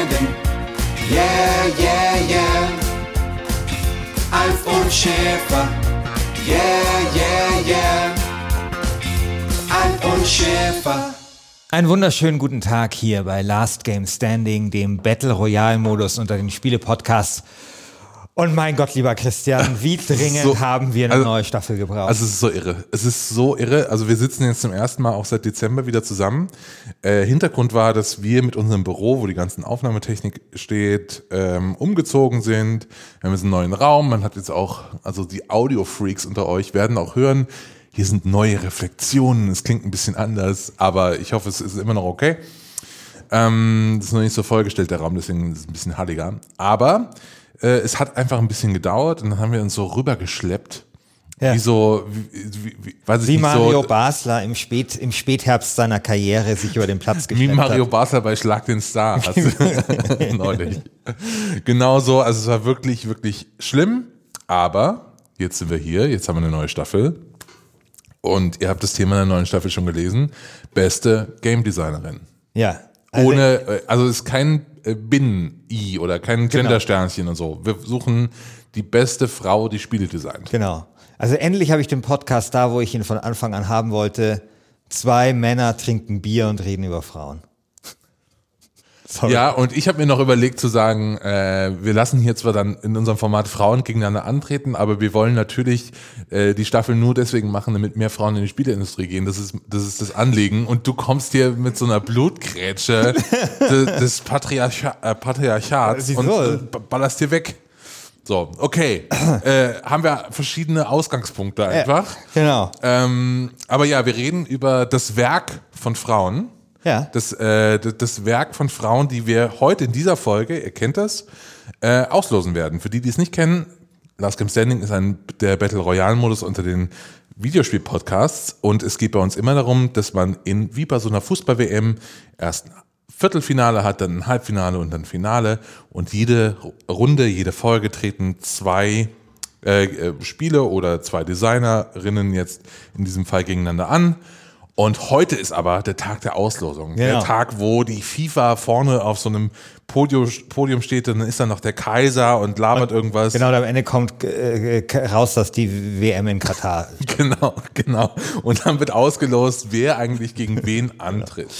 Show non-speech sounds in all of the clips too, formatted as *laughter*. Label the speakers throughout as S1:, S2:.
S1: Standing. Yeah, yeah, yeah. Alf und Schäfer. Yeah, yeah, yeah. Alf und Schäfer.
S2: Einen wunderschönen guten Tag hier bei Last Game Standing, dem Battle Royale Modus unter den Spiele-Podcasts. Und mein Gott, lieber Christian, *laughs* wie dringend
S3: So,
S2: haben wir eine
S3: also-
S2: neue Staffel gebraucht?
S3: Also es ist so irre. Es ist so irre. Also wir sitzen jetzt zum ersten Mal auch seit Dezember wieder zusammen. Äh, Hintergrund war, dass wir mit unserem Büro, wo die ganzen Aufnahmetechnik steht, ähm, umgezogen sind. Wir haben jetzt einen neuen Raum. Man hat jetzt auch, also die Audio-Freaks unter euch werden auch hören, hier sind neue Reflexionen. Es klingt ein bisschen anders, aber ich hoffe, es ist immer noch okay. Ähm, das ist noch nicht so vollgestellt, der Raum, deswegen ist es ein bisschen halliger. Aber äh, es hat einfach ein bisschen gedauert und dann haben wir uns so rübergeschleppt.
S2: Ja.
S3: Wie so, wie, wie, wie, weiß ich
S2: wie
S3: nicht,
S2: Mario
S3: so,
S2: Basler im, Spät, im Spätherbst seiner Karriere sich über den Platz *laughs*
S3: wie
S2: geschleppt
S3: Mario
S2: hat.
S3: Basler bei Schlag den Star *laughs* *laughs* neulich. Genau so, also es war wirklich, wirklich schlimm, aber jetzt sind wir hier, jetzt haben wir eine neue Staffel und ihr habt das Thema der neuen Staffel schon gelesen. Beste Game Designerin.
S2: Ja. Also,
S3: Ohne, äh, also es ist kein äh, Binnen-I oder kein
S2: Genau.
S3: Gender-Sternchen und so. Wir suchen die beste Frau, die Spiele designt.
S2: Genau. Also endlich habe ich den Podcast da, wo ich ihn von Anfang an haben wollte. Zwei Männer trinken Bier und reden über Frauen. Sorry.
S3: Ja, und ich habe mir noch überlegt zu sagen, äh, wir lassen hier zwar dann in unserem Format Frauen gegeneinander antreten, aber wir wollen natürlich äh, die Staffel nur deswegen machen, damit mehr Frauen in die Spieleindustrie gehen. Das ist das, ist das Anliegen. Und du kommst hier mit so einer Blutgrätsche *laughs* des, des Patriarcha äh, Patriarchats und äh, ballerst hier weg. So, okay. *clears throat* äh, haben wir verschiedene Ausgangspunkte einfach.
S2: Genau.
S3: Ähm, aber ja, wir reden über das Werk von Frauen.
S2: Ja.
S3: Das, äh, das, Werk von Frauen, die wir heute in dieser Folge, ihr kennt das, äh, auslosen werden. Für die, die es nicht kennen, Last Game Standing ist ein der Battle Royale Modus unter den Videospiel-Podcasts und es geht bei uns immer darum, dass man in, wie bei so einer Fußball-WM, erst ein Viertelfinale hat, dann ein Halbfinale und dann ein Finale und jede Runde, jede Folge treten zwei äh, äh, Spiele oder zwei Designerinnen jetzt in diesem Fall gegeneinander an. Und heute ist aber der Tag der Auslosung.
S2: Genau.
S3: Der Tag, wo die FIFA vorne auf so einem Podium, Podium steht, und dann ist da noch der Kaiser und labert irgendwas.
S2: Genau, und am Ende kommt äh, äh, raus, dass die WM in Katar *laughs* ist.
S3: Genau, genau. Und dann wird ausgelost, wer eigentlich gegen *laughs* wen antritt.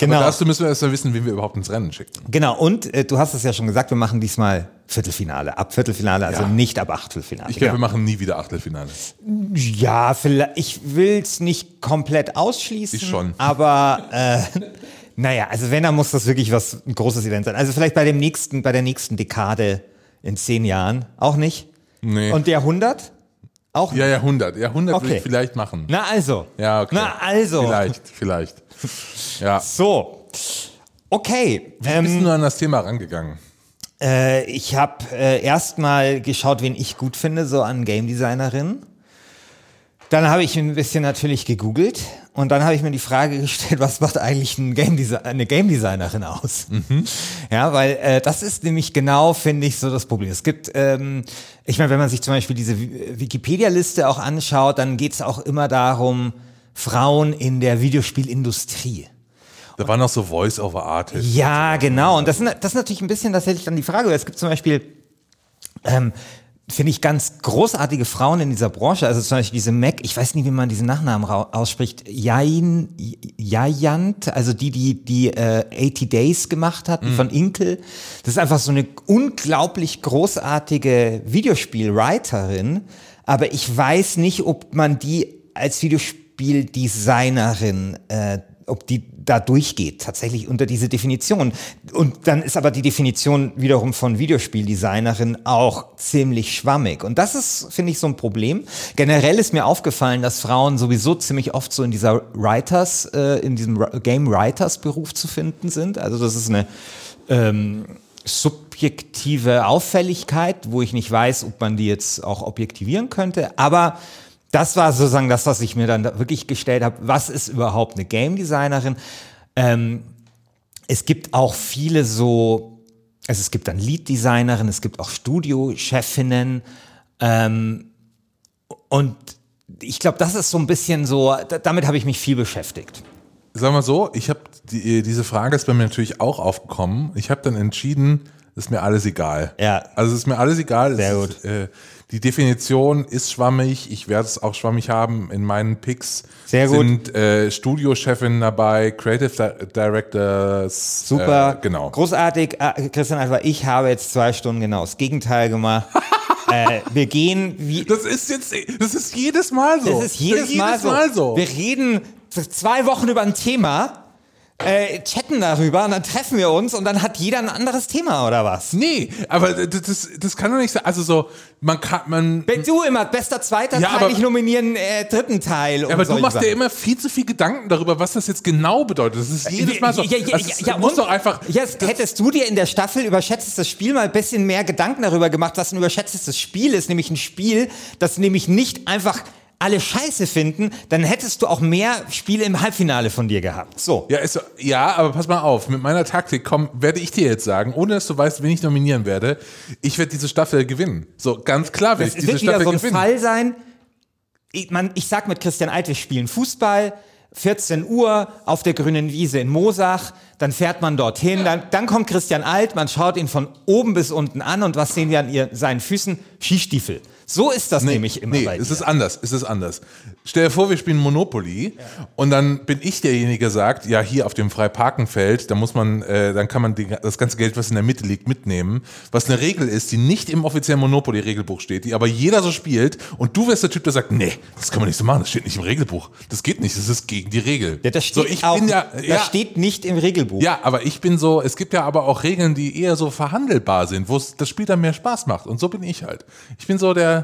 S2: Genau.
S3: Aber dazu müssen wir erst mal wissen, wen wir überhaupt ins Rennen schicken.
S2: Genau, und äh, du hast es ja schon gesagt, wir machen diesmal Viertelfinale, ab Viertelfinale, also
S3: Ja.
S2: nicht ab Achtelfinale.
S3: Ich glaube,
S2: genau.
S3: wir machen nie wieder Achtelfinale.
S2: Ja, vielleicht, ich will es nicht komplett ausschließen.
S3: Ich schon.
S2: Aber äh, *laughs* naja, also wenn, dann muss das wirklich was ein großes Event sein. Also vielleicht bei dem nächsten, bei der nächsten Dekade in zehn Jahren auch nicht.
S3: Nee.
S2: Und der 100? Auch
S3: Ja, Jahrhundert. Jahrhundert
S2: Okay.
S3: will ich vielleicht machen.
S2: Na also.
S3: Ja, okay.
S2: Na also.
S3: Vielleicht, vielleicht. Ja.
S2: So. Okay.
S3: Bist
S2: Ähm,
S3: du an das Thema rangegangen?
S2: äh, ich habe äh, erstmal geschaut, wen ich gut finde, so an Game Designerinnen. Dann habe ich ein bisschen natürlich gegoogelt und dann habe ich mir die Frage gestellt, was macht eigentlich ein Game Desi- eine Game Designerin aus? Ja, weil äh, das ist nämlich genau, finde ich, so das Problem. Es gibt, ähm, ich meine, wenn man sich zum Beispiel diese Wi- Wikipedia-Liste auch anschaut, dann geht es auch immer darum, Frauen in der Videospielindustrie.
S3: Da waren noch so Voice-over-Artists.
S2: Ja, genau. Und das, das ist natürlich ein bisschen tatsächlich dann die Frage. Es gibt zum Beispiel, ähm, finde ich, ganz großartige Frauen in dieser Branche. Also zum Beispiel diese Mac, ich weiß nicht, wie man diesen Nachnamen ausspricht, Jain, Jayant, also die, die die äh, 80 Days gemacht hat, die von Inkel. Das ist einfach so eine unglaublich großartige Videospielwriterin. Aber ich weiß nicht, ob man die als Videospieldesignerin äh, ob die da durchgeht, tatsächlich unter diese Definition. Und dann ist aber die Definition wiederum von Videospieldesignerin auch ziemlich schwammig. Und das ist, finde ich, so ein Problem. Generell ist mir aufgefallen, dass Frauen sowieso ziemlich oft so in dieser Writers, äh, in diesem Game Writers Beruf zu finden sind. Also das ist eine ähm, subjektive Auffälligkeit, wo ich nicht weiß, ob man die jetzt auch objektivieren könnte. Aber das war sozusagen das, was ich mir dann da wirklich gestellt habe. Was ist überhaupt eine Game Designerin? Ähm, es gibt auch viele so, also es gibt dann Lead Designerinnen, es gibt auch Studiochefinnen. Ähm, und ich glaube, das ist so ein bisschen so, da- damit habe ich mich viel beschäftigt.
S3: sag mal so, ich habe die, diese Frage ist bei mir natürlich auch aufgekommen. Ich habe dann entschieden, ist mir alles egal.
S2: Ja.
S3: Also ist mir alles egal.
S2: Sehr
S3: Es Ist, äh, die Definition ist schwammig. Ich werde es auch schwammig haben. In meinen Picks
S2: Sehr gut.
S3: sind äh, Studiochefin dabei, Creative Di Directors.
S2: Super,
S3: Äh, genau.
S2: großartig. Äh, Christian Alter, ich habe jetzt zwei Stunden genau das Gegenteil gemacht. *laughs* äh, wir gehen wie.
S3: Das ist jetzt, das ist jedes Mal so.
S2: Das ist jedes, Mal, so. Wir reden zwei Wochen über ein Thema, äh, chatten darüber und dann treffen wir uns und dann hat jeder ein anderes Thema oder was?
S3: Nee, aber das, das, kann doch nicht sein. Also so, man kann, man.
S2: Wenn du immer bester zweiter
S3: Ja,
S2: Teil,
S3: aber-
S2: ich nominieren äh, dritten Teil.
S3: Ja, aber du machst dir immer viel zu viel Gedanken darüber, was das jetzt genau bedeutet. Das ist jedes Mal so.
S2: Ja, ja,
S3: Also
S2: ja, ja,
S3: muss
S2: und?
S3: doch einfach.
S2: Yes, hättest du dir in der Staffel überschätztes das Spiel mal ein bisschen mehr Gedanken darüber gemacht, was ein überschätztes Spiel ist, nämlich ein Spiel, das nämlich nicht einfach alle scheiße finden, dann hättest du auch mehr Spiele im Halbfinale von dir gehabt. So.
S3: Ja, ist, ja, aber pass mal auf, mit meiner Taktik komm, werde ich dir jetzt sagen, ohne dass du weißt, wen ich nominieren werde, ich werde diese Staffel gewinnen. So, ganz klar werde
S2: Es
S3: ich diese
S2: wird wieder
S3: Staffel
S2: so ein
S3: gewinnen.
S2: Fall sein. Ich, man, ich sag mit Christian Alt, wir spielen Fußball. 14 Uhr auf der grünen Wiese in Mosach, dann fährt man dorthin, dann, dann kommt Christian Alt, man schaut ihn von oben bis unten an und was sehen wir an ihr, seinen Füßen? Skistiefel. So ist das nämlich immer
S3: nee,
S2: bei
S3: es
S2: dir.
S3: ist anders, es ist anders. Stell dir vor, wir spielen Monopoly und dann bin ich derjenige, der sagt, ja, hier auf dem Freiparkenfeld, da muss man, äh, dann kann man die, das ganze Geld, was in der Mitte liegt, mitnehmen, was eine Regel ist, die nicht im offiziellen Monopoly-Regelbuch steht, die aber jeder so spielt und du wärst der Typ, der sagt, nee, das kann man nicht so machen, das steht nicht im Regelbuch, das geht nicht, das ist gegen die Regel.
S2: Ja, das steht
S3: so, ich
S2: auch,
S3: bin ja,
S2: das
S3: ja,
S2: steht nicht im Regelbuch.
S3: ja, aber ich bin so, es gibt ja aber auch Regeln, die eher so verhandelbar sind, wo es das Spiel dann mehr Spaß macht. Und so bin ich halt. Ich bin so der.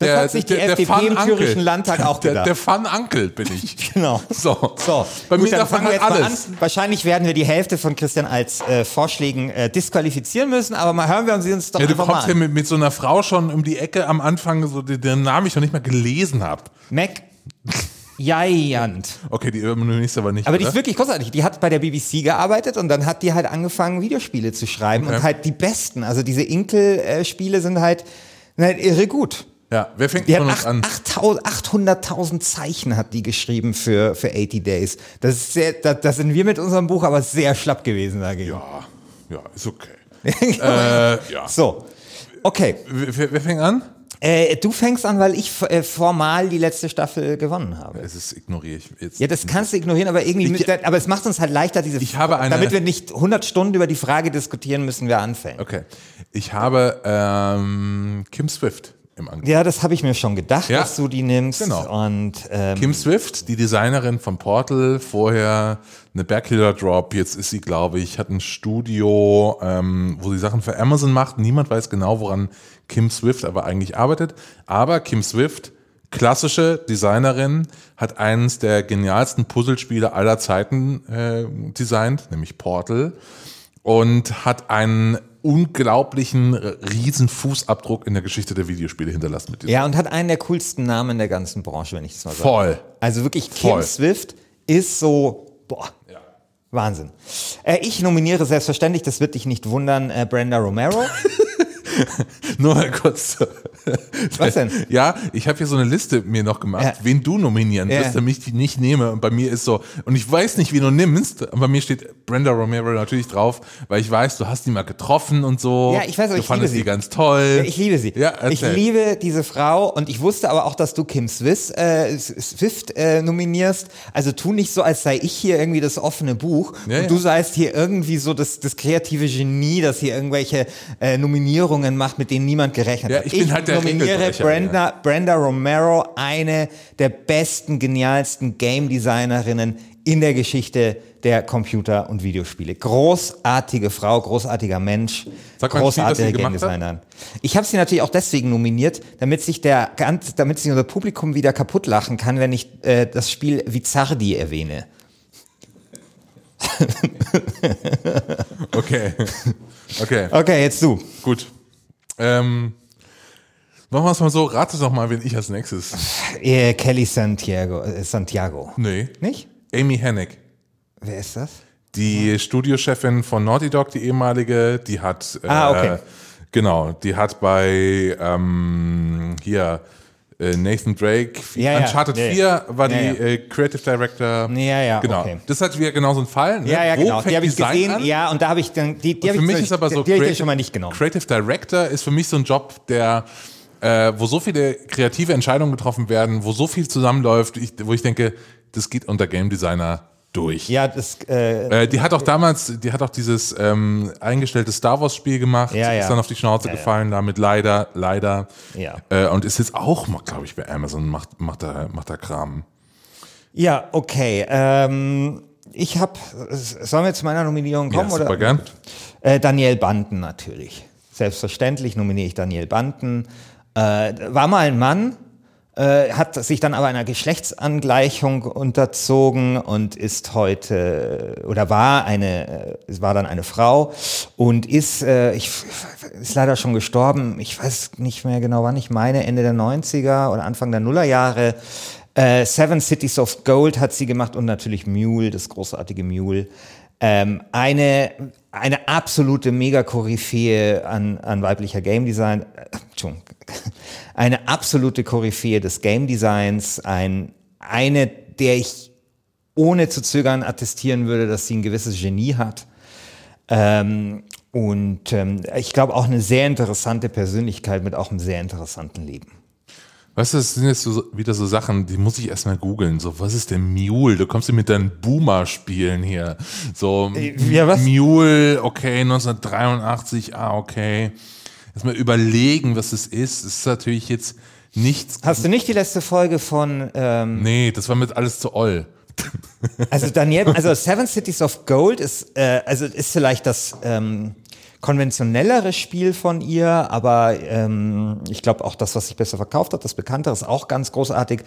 S3: Der,
S2: hat sich die FDP im
S3: Fun-Uncle.
S2: Thürischen Landtag auch *laughs*
S3: der,
S2: gedacht.
S3: der Fun-Uncle bin ich. *laughs*
S2: Genau.
S3: So.
S2: So,
S3: Bei
S2: gut,
S3: mir
S2: dann
S3: darf man
S2: fangen wir
S3: halt
S2: jetzt
S3: alles.
S2: mal an. Wahrscheinlich werden wir die Hälfte von Christian als äh, Vorschlägen äh, disqualifizieren müssen, aber mal hören wir uns doch
S3: Ja, du
S2: einfach mal
S3: kommst hier
S2: an.
S3: mit, mit so einer Frau schon um die Ecke am Anfang, so den, den Namen ich noch nicht mal gelesen habe.
S2: Mac Giant.
S3: Okay, die nächste aber nicht.
S2: Aber die
S3: oder?
S2: ist wirklich großartig. Die hat bei der BBC gearbeitet und dann hat die halt angefangen, Videospiele zu schreiben
S3: Okay.
S2: und halt die besten. Also diese Inkel-Spiele sind halt, halt irre gut.
S3: Ja, wer fängt
S2: Die
S3: von uns an?
S2: 8000 800.000 Zeichen hat die geschrieben für, für 80 Days. Das ist sehr, da, da sind wir mit unserem Buch aber sehr schlapp gewesen dagegen.
S3: Ja, ja, ist okay. *laughs* äh, ja.
S2: So. Okay.
S3: Wer, wer fängt an?
S2: Äh, du fängst an, weil ich äh, formal die letzte Staffel gewonnen habe.
S3: Es ist ignoriere ich jetzt.
S2: Ja, das kannst du ignorieren, aber irgendwie,
S3: Ich-
S2: mit, aber es macht uns halt leichter, diese,
S3: Ich habe eine-
S2: damit wir nicht 100 Stunden über die Frage diskutieren müssen, wer anfängt.
S3: Okay. Ich habe ähm, Kim Swift im Angebot.
S2: Ja, das habe ich mir schon gedacht,
S3: Ja.
S2: dass du die nimmst.
S3: Genau.
S2: Und ähm,
S3: Kim Swift, die Designerin von Portal, vorher eine Backhiller Drop, jetzt ist sie, glaube ich, hat ein Studio, ähm, wo sie Sachen für Amazon macht. Niemand weiß genau, woran Kim Swift aber eigentlich arbeitet. Aber Kim Swift, klassische Designerin, hat eines der genialsten Puzzlespiele aller Zeiten äh, designt, nämlich Portal. Und hat einen unglaublichen riesen Fußabdruck in der Geschichte der Videospiele hinterlassen mit
S2: ja, und hat einen der coolsten Namen in der ganzen Branche, wenn ich das mal sage.
S3: Voll.
S2: Also wirklich, Kim
S3: Voll.
S2: Swift ist so, boah, Wahnsinn. Äh, ich nominiere selbstverständlich, das wird dich nicht wundern, äh, Brenda Romero. *laughs* *laughs*
S3: Nur mal kurz.
S2: Was denn? *laughs*
S3: Ja, ich habe hier so eine Liste mir noch gemacht,
S2: Ja.
S3: wen du nominieren wirst,
S2: Ja.
S3: damit ich die nicht nehme. Und bei mir ist so, und ich weiß nicht, wen du nimmst, und bei mir steht Brenda Romero natürlich drauf, weil ich weiß, du hast die mal getroffen und so.
S2: Ja, ich weiß, aber
S3: Du
S2: ich
S3: fandest
S2: liebe
S3: die
S2: sie.
S3: ganz toll.
S2: Ja, ich liebe sie.
S3: Ja,
S2: ich liebe diese Frau und ich wusste aber auch, dass du Kim Swiss, äh, Swift äh, nominierst. Also tu nicht so, als sei ich hier irgendwie das offene Buch und du seist hier irgendwie so das, das kreative Genie, das hier irgendwelche äh, Nominierungen macht, mit denen niemand gerechnet
S3: Ja,
S2: hat.
S3: ich bin halt der
S2: nominiere Brenda, Brenda Romero, eine der besten, genialsten Game Designerinnen in der Geschichte der Computer- und Videospiele. Großartige Frau, großartiger Mensch,
S3: Sag mal, wie viel, was sie
S2: großartige Game? Designerin. Ich habe sie natürlich auch deswegen nominiert, damit sich der damit sich unser Publikum wieder kaputt lachen kann, wenn ich äh, das Spiel Vizardi erwähne.
S3: Okay. *laughs* Okay,
S2: Okay, jetzt du.
S3: gut. Ähm, machen wir es mal so, rate doch mal, wen ich als nächstes.
S2: Äh, Kelly Santiago, äh, Santiago.
S3: Nee.
S2: Nicht?
S3: Amy Hennig.
S2: Wer ist das?
S3: Die Studiochefin von Naughty Dog, die ehemalige, die hat äh,
S2: Ah, okay.
S3: genau, die hat bei ähm, hier äh, Nathan Drake.
S2: Ja,
S3: Uncharted
S2: ja,
S3: 4
S2: ja.
S3: war die. Äh, Creative Director.
S2: Ja, ja,
S3: Genau.
S2: okay.
S3: Das hat wieder genau so ein Fall. Ne?
S2: Ja, ja,
S3: Wo
S2: genau. Die habe ich
S3: Design
S2: gesehen.
S3: an?
S2: Ja, und da habe ich dann, die, die
S3: Für
S2: ich,
S3: mich ist aber so
S2: die, ich
S3: Creative-
S2: dir schon mal nicht genommen.
S3: Creative Director ist für mich so ein Job, der äh, wo so viele kreative Entscheidungen getroffen werden, wo so viel zusammenläuft, ich, wo ich denke, das geht unter Game Designer durch.
S2: Ja, das, äh,
S3: Äh, die hat auch damals, die hat auch dieses ähm, eingestellte Star Wars Spiel gemacht,
S2: Ja, ja.
S3: ist dann auf die Schnauze
S2: Ja,
S3: gefallen, damit leider, leider.
S2: Ja.
S3: Äh, und ist jetzt auch, glaube ich, bei Amazon macht, macht da, macht da Kram.
S2: ja, okay. Ähm, ich habe, sollen wir zu meiner Nominierung kommen?
S3: ja, super
S2: oder?
S3: gern.
S2: Äh, Daniel Banden natürlich. Selbstverständlich nominiere ich Daniel Banden. Äh, war mal ein Mann, äh, hat sich dann aber einer Geschlechtsangleichung unterzogen und ist heute oder war eine, äh, war dann eine Frau und ist, äh, ich, ist leider schon gestorben. Ich weiß nicht mehr genau, wann ich meine, Ende der 90er oder Anfang der Nullerjahre. Äh, Seven Cities of Gold hat sie gemacht und natürlich Mule, das großartige Mule. Ähm, eine, eine absolute Mega-Koryphäe an, an weiblicher Game Design. Äh, Entschuldigung. *laughs* Eine absolute Koryphäe des Game Designs. Ein, eine, der ich ohne zu zögern attestieren würde, dass sie ein gewisses Genie hat. Ähm, und ähm, ich glaube auch eine sehr interessante Persönlichkeit mit auch einem sehr interessanten Leben.
S3: Weißt du, das sind jetzt so, wieder so Sachen, die muss ich erstmal googeln. So, was ist denn Mule? Du kommst hier mit deinen Boomer-Spielen hier. So,
S2: ja, was?
S3: Mule, okay, 1983, ah, okay. Jetzt mal überlegen, was es ist. Es ist natürlich jetzt nichts.
S2: Hast du nicht die letzte Folge von ähm,
S3: Nee, das war mit alles zu oll.
S2: Also Daniel, *laughs* also Seven Cities of Gold ist, äh, also ist vielleicht das ähm, konventionellere Spiel von ihr, aber ähm, ich glaube auch das, was sich besser verkauft hat, das bekanntere ist auch ganz großartig.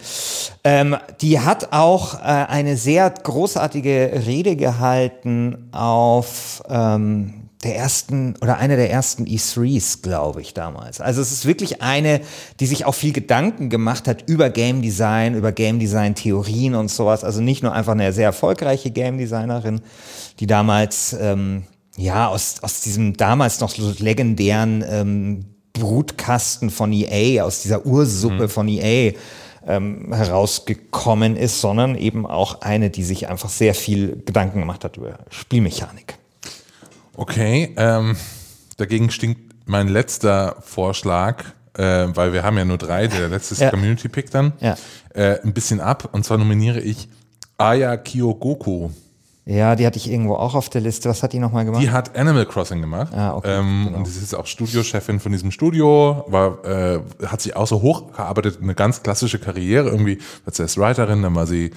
S2: Ähm, die hat auch äh, eine sehr großartige Rede gehalten auf ähm, der ersten oder einer der ersten E3s, glaube ich, damals. Also es ist wirklich eine, die sich auch viel Gedanken gemacht hat über Game Design, über Game Design Theorien und sowas. Also nicht nur einfach eine sehr erfolgreiche Game Designerin, die damals ähm, ja aus, aus diesem damals noch so legendären ähm, Brutkasten von EA, aus dieser Ursuppe von EA ähm, herausgekommen ist, sondern eben auch eine, die sich einfach sehr viel Gedanken gemacht hat über Spielmechanik.
S3: Okay, ähm, dagegen stinkt mein letzter Vorschlag, äh, weil wir haben ja nur drei, der letzte
S2: Ja.
S3: Community Pick dann,
S2: Ja.
S3: äh, ein bisschen ab. Und zwar nominiere ich Aya Kyogoku.
S2: Ja, die hatte ich irgendwo auch auf der Liste. Was hat die nochmal gemacht?
S3: Die hat Animal Crossing gemacht.
S2: Ah, okay,
S3: ähm,
S2: genau.
S3: Und sie ist auch Studiochefin von diesem Studio, war, äh, hat sich auch so hochgearbeitet, eine ganz klassische Karriere irgendwie, war zuerst Writerin, dann war sie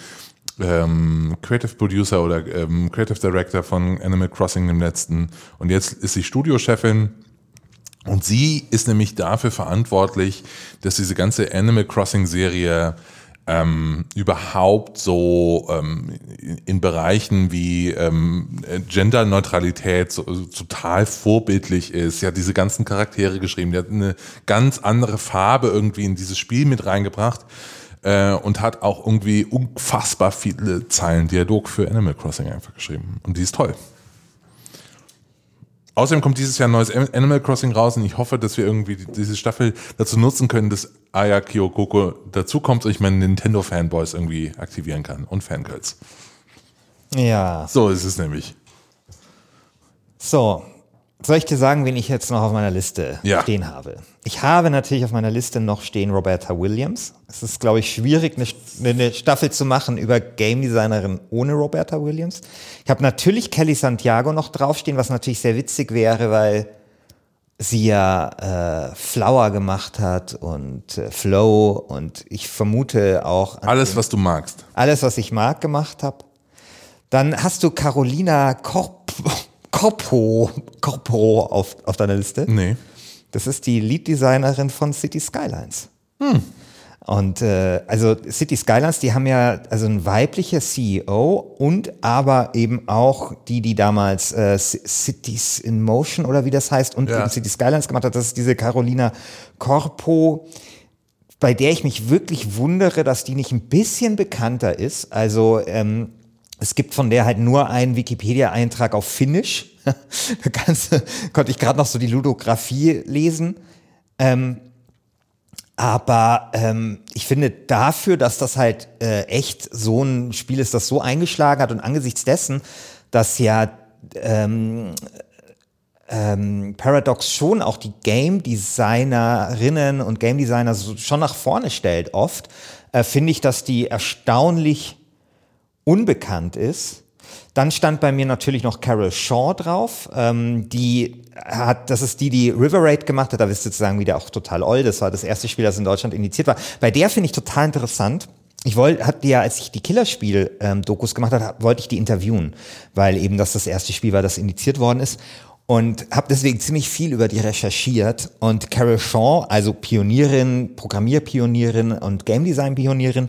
S3: ähm, Creative Producer oder ähm, Creative Director von Animal Crossing im letzten. Und jetzt ist sie Studiochefin. Und sie ist nämlich dafür verantwortlich, dass diese ganze Animal Crossing Serie ähm, überhaupt so ähm, in, Bereichen wie ähm, Genderneutralität so, so total vorbildlich ist. Sie hat diese ganzen Charaktere geschrieben, die hat eine ganz andere Farbe irgendwie in dieses Spiel mit reingebracht äh, und hat auch irgendwie unfassbar viele Zeilen Dialog für Animal Crossing einfach geschrieben. Und die ist toll. Außerdem kommt dieses Jahr ein neues Animal Crossing raus und ich hoffe, dass wir irgendwie diese Staffel dazu nutzen können, dass Aya Kyokoko dazukommt und ich meine Nintendo-Fanboys irgendwie aktivieren kann und Fangirls.
S2: Ja.
S3: So ist es nämlich.
S2: So, soll ich dir sagen, wen ich jetzt noch auf meiner Liste
S3: Ja.
S2: stehen habe? Ich habe natürlich auf meiner Liste noch stehen Roberta Williams. Es ist, glaube ich, schwierig, eine, eine Staffel zu machen über Game Designerin ohne Roberta Williams. Ich habe natürlich Kelly Santiago noch draufstehen, was natürlich sehr witzig wäre, weil sie ja äh, Flower gemacht hat und äh, Flow und ich vermute auch
S3: Alles, was du magst.
S2: alles, was ich mag, gemacht habe. Dann hast du Carolina Corp *laughs* Corpo, Corpo auf, auf deiner Liste.
S3: Nee.
S2: Das ist die Lead-Designerin von City Skylines. Und äh, also City Skylines, die haben ja also ein weiblicher CEO und aber eben auch die, die damals äh, Cities in Motion oder wie das heißt und
S3: Ja.
S2: City Skylines gemacht hat. Das ist diese Carolina Corpo, bei der ich mich wirklich wundere, dass die nicht ein bisschen bekannter ist. Also ähm, es gibt von der halt nur einen Wikipedia-Eintrag auf Finnisch. *laughs* da kannst, konnte ich gerade noch so die Ludografie lesen. Ähm, Aber ähm, ich finde dafür, dass das halt äh, echt so ein Spiel ist, das so eingeschlagen hat und angesichts dessen, dass ja ähm, ähm, Paradox schon auch die Game Designerinnen und Game Designer so, schon nach vorne stellt oft, äh, finde ich, dass die erstaunlich unbekannt ist. Dann stand bei mir natürlich noch Carol Shaw drauf. Ähm, die hat, das ist die, die River Raid gemacht hat. Da wisst ihr sozusagen wieder auch total old. Das war das erste Spiel, das in Deutschland initiiert war. Bei der finde ich total interessant. Ich wollte, hatte ja, als ich die Killerspiel-Dokus ähm, gemacht habe, wollte ich die interviewen, weil eben das das erste Spiel war, das initiiert worden ist und habe deswegen ziemlich viel über die recherchiert. Und Carol Shaw, also Pionierin, Programmierpionierin und Game Design Pionierin,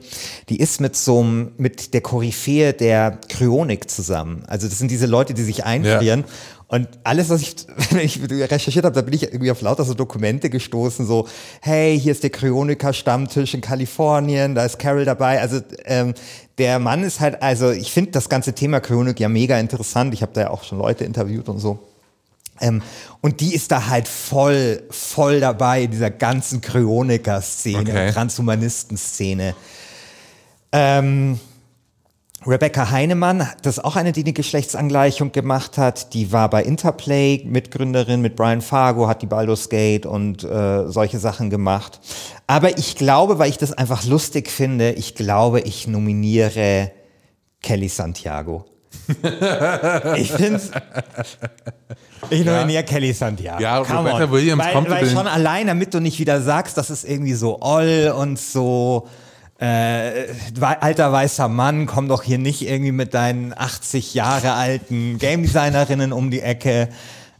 S2: die ist mit so einem, mit der Koryphäe der Kryonik zusammen. Also das sind diese Leute, die sich einfrieren. Ja. Und alles, was ich, *laughs* wenn ich recherchiert habe, da bin ich irgendwie auf lauter so Dokumente gestoßen, so, hey, hier ist der Kryoniker-Stammtisch in Kalifornien, da ist Carol dabei. Also ähm, der Mann ist halt, also ich finde das ganze Thema Kryonik ja mega interessant. Ich habe da ja auch schon Leute interviewt und so. Ähm, und die ist da halt voll, voll dabei in dieser ganzen Kryoniker-Szene, okay. Transhumanisten-Szene. Ähm, Rebecca Heinemann, das ist auch eine, die eine Geschlechtsangleichung gemacht hat. Die war bei Interplay Mitgründerin mit Brian Fargo, hat die Baldur's Gate und äh, solche Sachen gemacht. Aber ich glaube, weil ich das einfach lustig finde, ich glaube, ich nominiere Kelly Santiago. Ich finde ich nominiere ja. Kelly Santiago.
S3: Ja, Come Rebecca on. Williams
S2: weil,
S3: kommt
S2: weil schon allein, damit du nicht wieder sagst, das ist irgendwie so oll und so äh, alter weißer Mann, komm doch hier nicht irgendwie mit deinen 80 Jahre alten Game Designerinnen um die Ecke.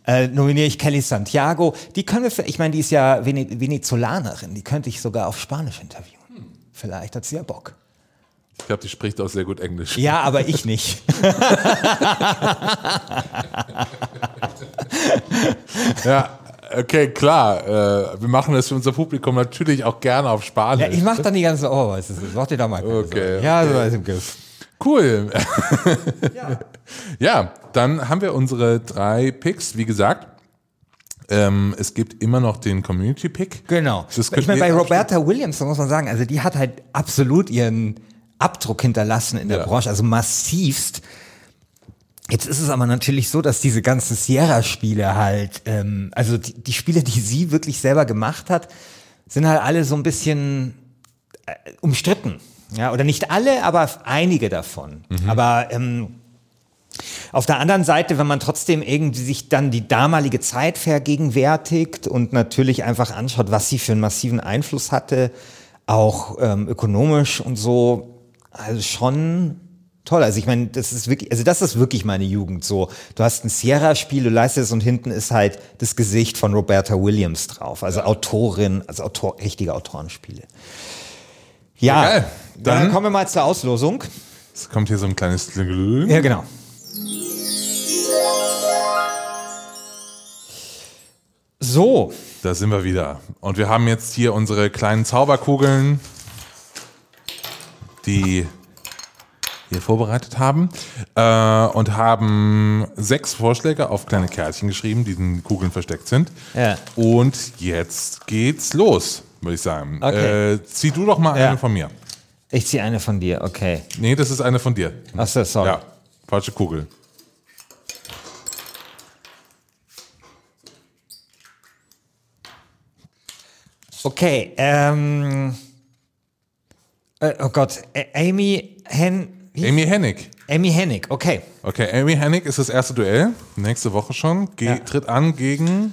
S2: Äh, nominiere ich Kelly Santiago. Die können wir, ich meine, die ist ja Venezolanerin, die könnte ich sogar auf Spanisch interviewen. Vielleicht hat sie ja Bock.
S3: Ich glaube, die spricht auch sehr gut Englisch.
S2: Ja, aber ich nicht.
S3: ja, okay, klar. Äh, wir machen das für unser Publikum natürlich auch gerne auf Spanisch.
S2: Ja, ich mache dann die ganze, oh, was ist das? Mach dir da mal
S3: Okay.
S2: Ja, so ist im Griff.
S3: Cool. ja. *laughs* ja, dann haben wir unsere drei Picks, wie gesagt. Ähm, es gibt immer noch den Community Pick.
S2: Genau. ich meine, bei Roberta Williams, da muss man sagen, also die hat halt absolut ihren Abdruck hinterlassen in der ja. Branche, also massivst. Jetzt ist es aber natürlich so, dass diese ganzen Sierra-Spiele halt, ähm, also die, die Spiele, die sie wirklich selber gemacht hat, sind halt alle so ein bisschen äh, umstritten. Ja, oder nicht alle, aber einige davon. Mhm. Aber ähm, auf der anderen Seite, wenn man trotzdem irgendwie sich dann die damalige Zeit vergegenwärtigt und natürlich einfach anschaut, was sie für einen massiven Einfluss hatte, auch ähm, ökonomisch und so, also schon toll. Also ich meine, das ist wirklich, also das ist wirklich meine Jugend. So, du hast ein Sierra-Spiel, du leistest es und hinten ist halt das Gesicht von Roberta Williams drauf. Also ja. Autorin, also Autor, richtige Autorenspiele. Ja, ja dann, dann kommen wir mal zur Auslosung.
S3: Es kommt hier so ein kleines
S2: Ja, genau. So.
S3: Da sind wir wieder. Und wir haben jetzt hier unsere kleinen Zauberkugeln die hier vorbereitet haben äh, und haben sechs Vorschläge auf kleine Kärtchen geschrieben, die in Kugeln versteckt sind.
S2: Ja.
S3: Und jetzt geht's los, würde ich sagen. Okay. Äh, zieh du doch mal ja. eine von mir.
S2: Ich ziehe eine von dir, okay.
S3: Nee, das ist eine von dir.
S2: Achso, sorry. Ja,
S3: falsche Kugel.
S2: Okay, ähm. Äh, oh Gott, Amy Hen.
S3: Amy Hennig.
S2: Amy Hennig, okay.
S3: Okay, Amy Hennig ist das erste Duell. Nächste Woche schon. Ge ja. Tritt an gegen.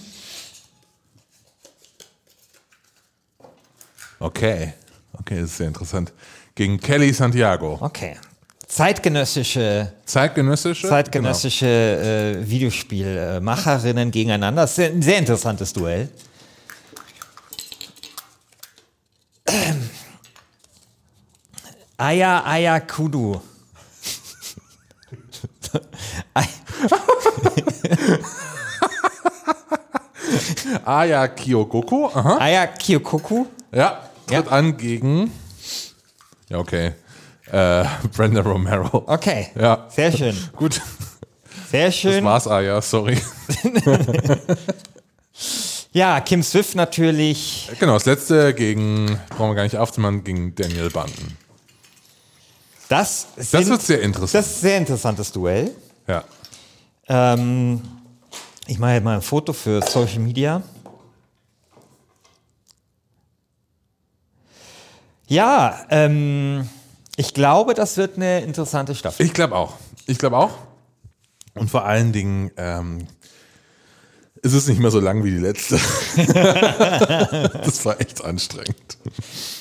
S3: Okay. Okay, das ist sehr interessant. Gegen Kelly Santiago.
S2: Okay. Zeitgenössische.
S3: Zeitgenössische?
S2: Zeitgenössische genau. äh, Videospielmacherinnen gegeneinander. Das ist ein sehr interessantes Duell. Aya Aya Kudu.
S3: Aya Kyogoku. Aha.
S2: Aya Kyokoku.
S3: Ja, tritt ja. an gegen. Ja, okay. Äh, Brenda Romero.
S2: Okay.
S3: Ja.
S2: Sehr schön.
S3: Gut.
S2: Sehr schön.
S3: Das war's, Aya, sorry. *laughs*
S2: Ja, Kim Swift natürlich.
S3: Genau, das letzte gegen, brauchen wir gar nicht aufzumachen, gegen Daniel Banten.
S2: Das,
S3: Das
S2: sind-
S3: wird sehr interessant.
S2: Das ist ein sehr interessantes Duell.
S3: ja.
S2: Ähm, ich mache jetzt mal ein Foto für Social Media. Ja, ähm, ich glaube, das wird eine interessante Staffel.
S3: Ich glaube auch. Ich glaube auch. Und vor allen Dingen ähm, ist es nicht mehr so lang wie die letzte. *laughs* das war echt anstrengend.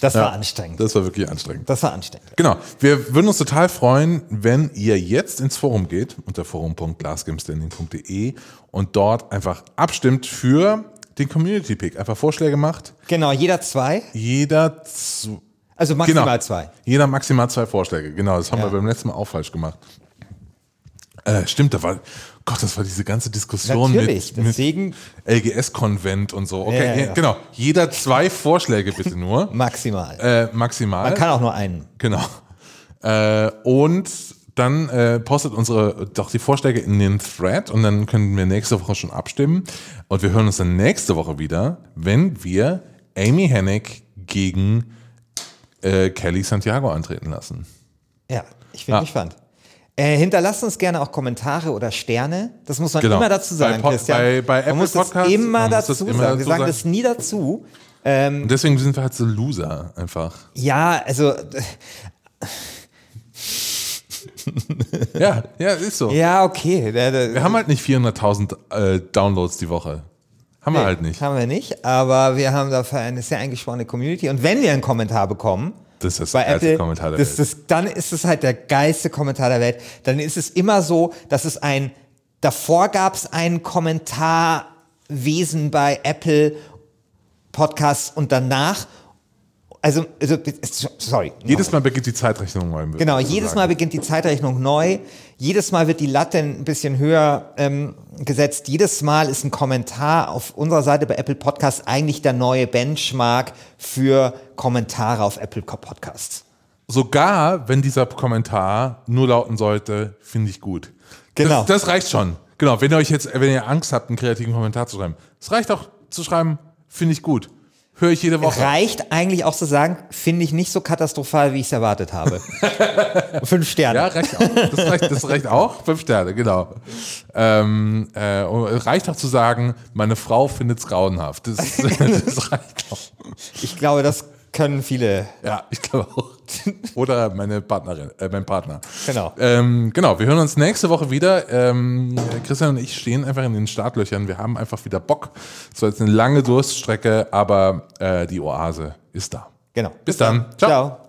S2: Das war
S3: Ja,
S2: anstrengend.
S3: Das war wirklich anstrengend.
S2: Das war anstrengend.
S3: Genau. Wir würden uns total freuen, wenn ihr jetzt ins Forum geht, unter forum.glassgamestanding.de und dort einfach abstimmt für den Community Pick. Einfach Vorschläge macht.
S2: Genau, jeder zwei.
S3: Jeder zu,
S2: Also maximal
S3: genau.
S2: zwei.
S3: Jeder maximal zwei Vorschläge. Genau, das haben
S2: Ja.
S3: wir beim letzten Mal auch falsch gemacht. Äh, stimmt, da war, Gott, das war diese ganze Diskussion
S2: Natürlich,
S3: mit,
S2: deswegen-
S3: mit LGS-Konvent und so. Okay,
S2: Ja, ja,
S3: ja, genau. Jeder zwei Vorschläge bitte nur. *laughs*
S2: Maximal.
S3: äh, maximal.
S2: Man kann auch nur einen.
S3: Genau. Äh, und dann äh, postet unsere doch die Vorschläge in den Thread und dann können wir nächste Woche schon abstimmen. Und wir hören uns dann nächste Woche wieder, wenn wir Amy Hennig gegen äh, Kelly Santiago antreten lassen.
S2: Ja, ich bin
S3: Ja.
S2: gespannt. Äh, hinterlasst uns gerne auch Kommentare oder Sterne. Das muss man
S3: Genau.
S2: immer dazu sagen,
S3: Bei Pod-
S2: Christian.
S3: bei- bei Apple
S2: man muss
S3: Podcasts,
S2: das immer
S3: man muss
S2: dazu
S3: das immer
S2: sagen. Wir
S3: dazu
S2: sagen
S3: sagen.
S2: das nie dazu.
S3: Und deswegen sind wir halt so Loser einfach.
S2: Ja, also äh,
S3: Ja, ja, ist so.
S2: ja, okay.
S3: Wir haben halt nicht 400.000 äh, Downloads die Woche. Haben wir
S2: Nee,
S3: halt nicht.
S2: Haben wir nicht, aber wir haben dafür eine sehr eingeschworene Community. Und wenn wir einen Kommentar bekommen,
S3: Das ist
S2: bei Apple,
S3: Kommentar der
S2: das,
S3: Welt.
S2: das, dann ist es halt der geilste Kommentar der Welt. Dann ist es immer so, dass es ein, davor gab es ein Kommentarwesen bei Apple Podcasts und danach, also, also sorry.
S3: Jedes Mal beginnt die Zeitrechnung neu.
S2: Genau, jedes Mal beginnt die Zeitrechnung neu. Jedes Mal wird die Latte ein bisschen höher ähm, gesetzt. Jedes Mal ist ein Kommentar auf unserer Seite bei Apple Podcasts eigentlich der neue Benchmark für Kommentare auf Apple Podcasts.
S3: Sogar wenn dieser Kommentar nur lauten sollte, finde ich gut.
S2: Genau.
S3: Das, das reicht schon. Genau, wenn ihr euch jetzt, wenn ihr Angst habt, einen kreativen Kommentar zu schreiben. Es reicht auch zu schreiben, finde ich gut. Höre ich jede Woche.
S2: Reicht eigentlich auch zu sagen, finde ich nicht so katastrophal, wie ich es erwartet habe. *laughs* Fünf Sterne.
S3: Ja, reicht auch. Das reicht, das reicht auch. Fünf Sterne, genau. Ähm, äh, reicht auch zu sagen, meine Frau findet es grauenhaft. Das, *laughs* das reicht auch.
S2: Ich glaube, das können viele.
S3: Ja, ich glaube auch. *laughs* Oder meine Partnerin, äh, mein Partner.
S2: Genau.
S3: Ähm, genau, wir hören uns nächste Woche wieder. Ähm, Christian und ich stehen einfach in den Startlöchern. Wir haben einfach wieder Bock. Es war jetzt eine lange Durststrecke, aber äh, die Oase ist da.
S2: Genau.
S3: Bis dann. Ciao.
S2: Ciao.